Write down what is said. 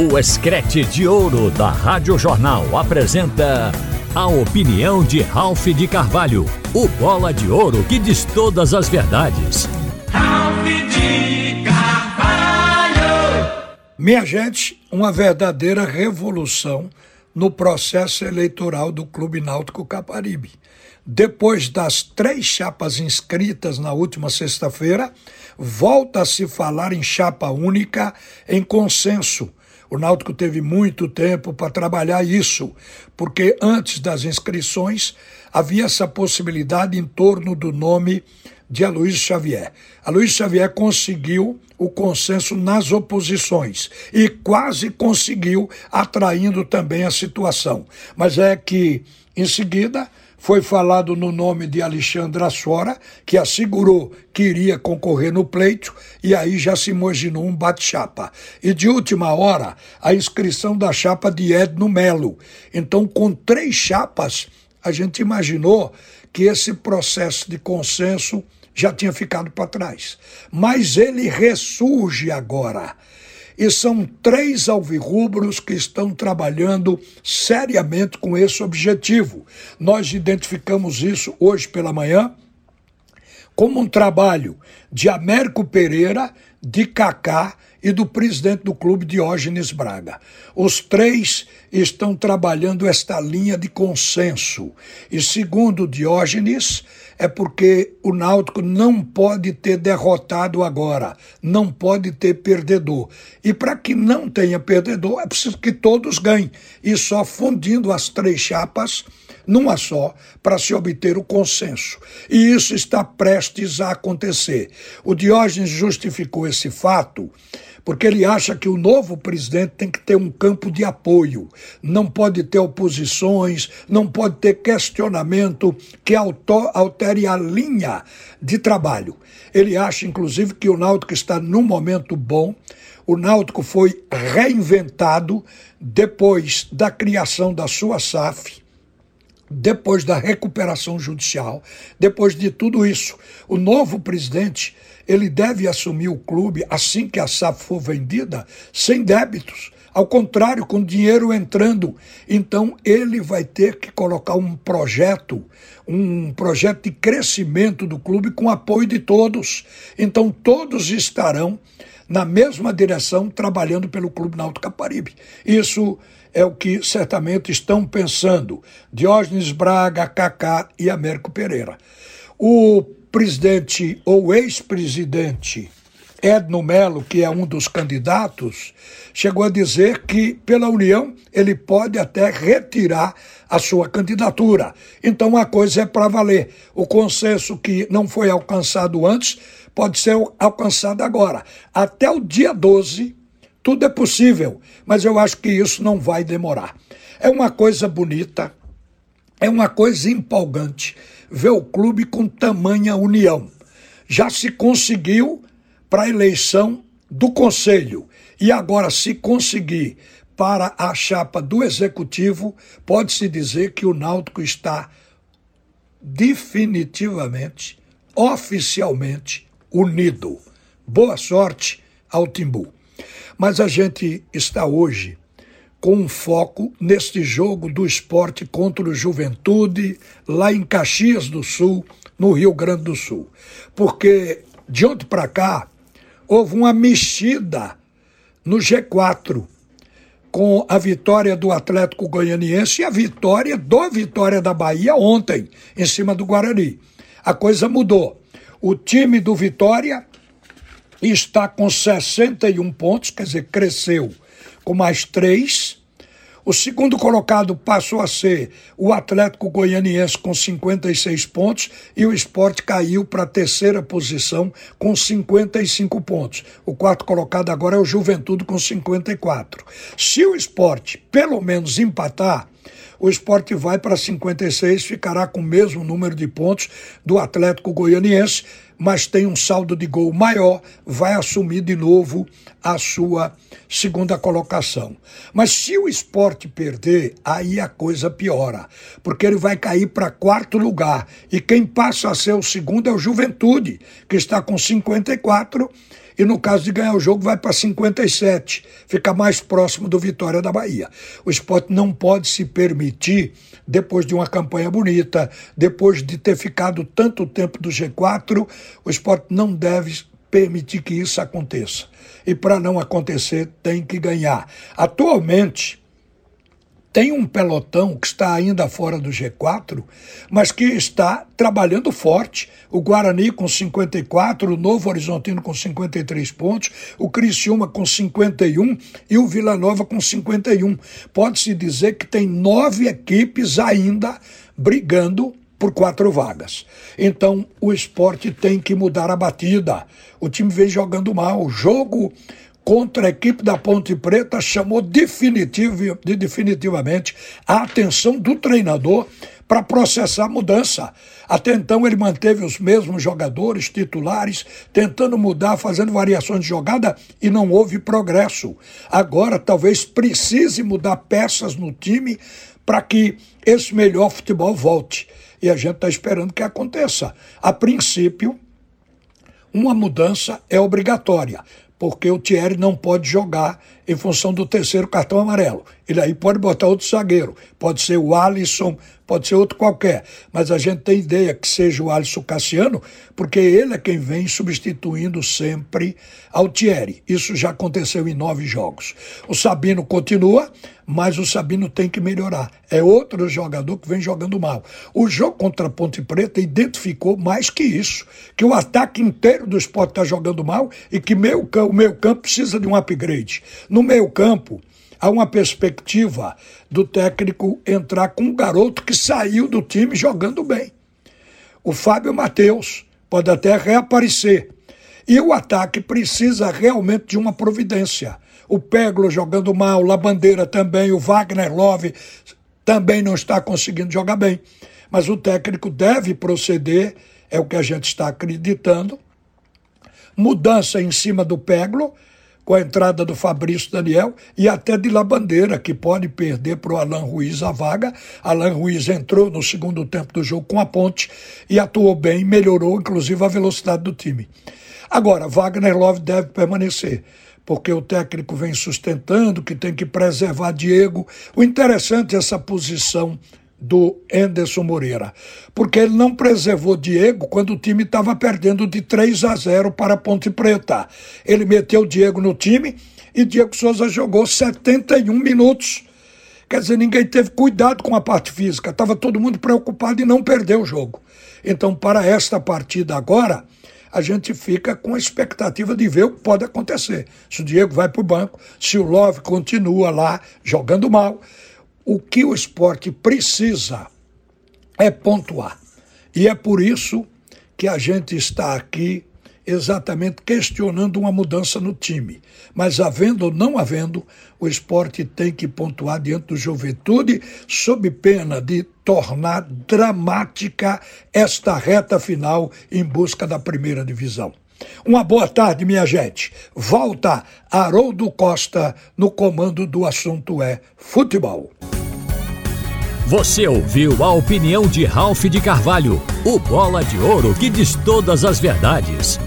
O Escrete de Ouro da Rádio Jornal apresenta a opinião de Ralph de Carvalho, o bola de ouro que diz todas as verdades. Ralph de Carvalho! Minha gente, uma verdadeira revolução no processo eleitoral do Clube Náutico Caparibe. Depois das três chapas inscritas na última sexta-feira, volta a se falar em chapa única em consenso o Náutico teve muito tempo para trabalhar isso, porque antes das inscrições havia essa possibilidade em torno do nome de Aloysio Xavier. Aloysio Xavier conseguiu o consenso nas oposições e quase conseguiu atraindo também a situação. Mas é que, em seguida, foi falado no nome de Alexandre Asfora, que assegurou que iria concorrer no pleito, e aí já se imaginou um bate-chapa. E de última hora, a inscrição da chapa de Edno Melo. Então, com três chapas, a gente imaginou que esse processo de consenso já tinha ficado para trás. Mas ele ressurge agora e são três alvirrubros que estão trabalhando seriamente com esse objetivo. Nós identificamos isso hoje pela manhã como um trabalho de Américo Pereira, de Cacá e do presidente do clube Diógenes Braga. Os três estão trabalhando esta linha de consenso. E segundo Diógenes, é porque o Náutico não pode ter derrotado agora, não pode ter perdedor. E para que não tenha perdedor, é preciso que todos ganhem. E só fundindo as três chapas numa só para se obter o consenso. E isso está prestes a acontecer. O Diógenes justificou esse fato porque ele acha que o novo presidente tem que ter um campo de apoio, não pode ter oposições, não pode ter questionamento que altere a linha de trabalho. Ele acha, inclusive, que o Náutico está num momento bom. O Náutico foi reinventado depois da criação da sua SAF depois da recuperação judicial, depois de tudo isso, o novo presidente ele deve assumir o clube assim que a SAF for vendida, sem débitos. Ao contrário, com dinheiro entrando. Então, ele vai ter que colocar um projeto, um projeto de crescimento do clube com apoio de todos. Então, todos estarão na mesma direção, trabalhando pelo Clube Náutico Caparibe. Isso é o que certamente estão pensando Diógenes Braga, Cacá e Américo Pereira. O presidente ou ex-presidente Edno Melo, que é um dos candidatos, chegou a dizer que, pela União, ele pode até retirar a sua candidatura. Então a coisa é para valer. O consenso que não foi alcançado antes pode ser alcançado agora. Até o dia 12, tudo é possível, mas eu acho que isso não vai demorar. É uma coisa bonita, é uma coisa empolgante ver o clube com tamanha união. Já se conseguiu para a eleição do Conselho e agora, se conseguir para a chapa do Executivo, pode-se dizer que o Náutico está definitivamente, oficialmente unido. Boa sorte ao Timbu. Mas a gente está hoje com um foco neste jogo do esporte contra o Juventude, lá em Caxias do Sul, no Rio Grande do Sul. Porque de ontem para cá houve uma mexida no G4 com a vitória do Atlético Goianiense e a vitória do Vitória da Bahia ontem, em cima do Guarani. A coisa mudou. O time do Vitória está com 61 pontos, quer dizer, cresceu com mais três. O segundo colocado passou a ser o Atlético Goianiense com 56 pontos e o esporte caiu para a terceira posição com 55 pontos. O quarto colocado agora é o Juventude com 54. Se o esporte pelo menos empatar, o esporte vai para 56, ficará com o mesmo número de pontos do Atlético Goianiense, mas tem um saldo de gol maior, vai assumir de novo a sua segunda colocação. Mas se o esporte perder, aí a coisa piora, porque ele vai cair para quarto lugar. E quem passa a ser o segundo é o Juventude, que está com 54 e no caso de ganhar o jogo vai para 57, fica mais próximo do Vitória da Bahia. O esporte não pode se permitir, depois de uma campanha bonita, depois de ter ficado tanto tempo do G4, o esporte não deve permitir que isso aconteça. E para não acontecer, tem que ganhar. Atualmente, tem um pelotão que está ainda fora do G4, mas que está trabalhando forte. O Guarani com 54, o Novo Horizontino com 53 pontos, o Criciúma com 51 e o Vila Nova com 51. Pode-se dizer que tem nove equipes ainda brigando por quatro vagas. Então o esporte tem que mudar a batida. O time vem jogando mal. O jogo contra a equipe da Ponte Preta chamou definitivo, definitivamente a atenção do treinador para processar a mudança. Até então ele manteve os mesmos jogadores titulares, tentando mudar, fazendo variações de jogada e não houve progresso. Agora talvez precise mudar peças no time para que esse melhor futebol volte. E a gente está esperando que aconteça. A princípio, uma mudança é obrigatória, porque o Thierry não pode jogar em função do terceiro cartão amarelo. Ele aí pode botar outro zagueiro, pode ser o Alisson, pode ser outro qualquer, mas a gente tem ideia que seja o Alisson Cassiano, porque ele é quem vem substituindo sempre ao Thierry. Isso já aconteceu em nove jogos. O Sabino continua, mas o Sabino tem que melhorar. É outro jogador que vem jogando mal. O jogo contra a Ponte Preta identificou mais que isso, que o ataque inteiro do esporte está jogando mal e que meu, o meio campo precisa de um upgrade. No meio campo, há uma perspectiva do técnico entrar com um garoto que saiu do time jogando bem. O Fábio Matheus pode até reaparecer. E o ataque precisa realmente de uma providência. O Peglo jogando mal, La Bandeira também, o Wagner Love também não está conseguindo jogar bem. Mas o técnico deve proceder, é o que a gente está acreditando. Mudança em cima do Peglo, com a entrada do Fabrício Daniel e até de Labandeira, que pode perder para o Alan Ruiz a vaga. Alan Ruiz entrou no segundo tempo do jogo com a ponte e atuou bem, melhorou inclusive a velocidade do time. Agora, Wagner Love deve permanecer porque o técnico vem sustentando que tem que preservar Diego. O interessante é essa posição do Enderson Moreira, porque ele não preservou Diego quando o time estava perdendo de 3 a 0 para Ponte Preta. Ele meteu Diego no time e Diego Souza jogou 71 minutos. Quer dizer, ninguém teve cuidado com a parte física, estava todo mundo preocupado em não perder o jogo. Então, para esta partida agora, a gente fica com a expectativa de ver o que pode acontecer. Se o Diego vai para o banco, se o Love continua lá jogando mal o que o esporte precisa é pontuar. E é por isso que a gente está aqui exatamente questionando uma mudança no time. Mas havendo ou não havendo, o esporte tem que pontuar diante do juventude, sob pena de tornar dramática esta reta final em busca da primeira divisão. Uma boa tarde, minha gente. Volta Haroldo Costa no comando do assunto é futebol. Você ouviu a opinião de Ralph de Carvalho, o bola de ouro que diz todas as verdades.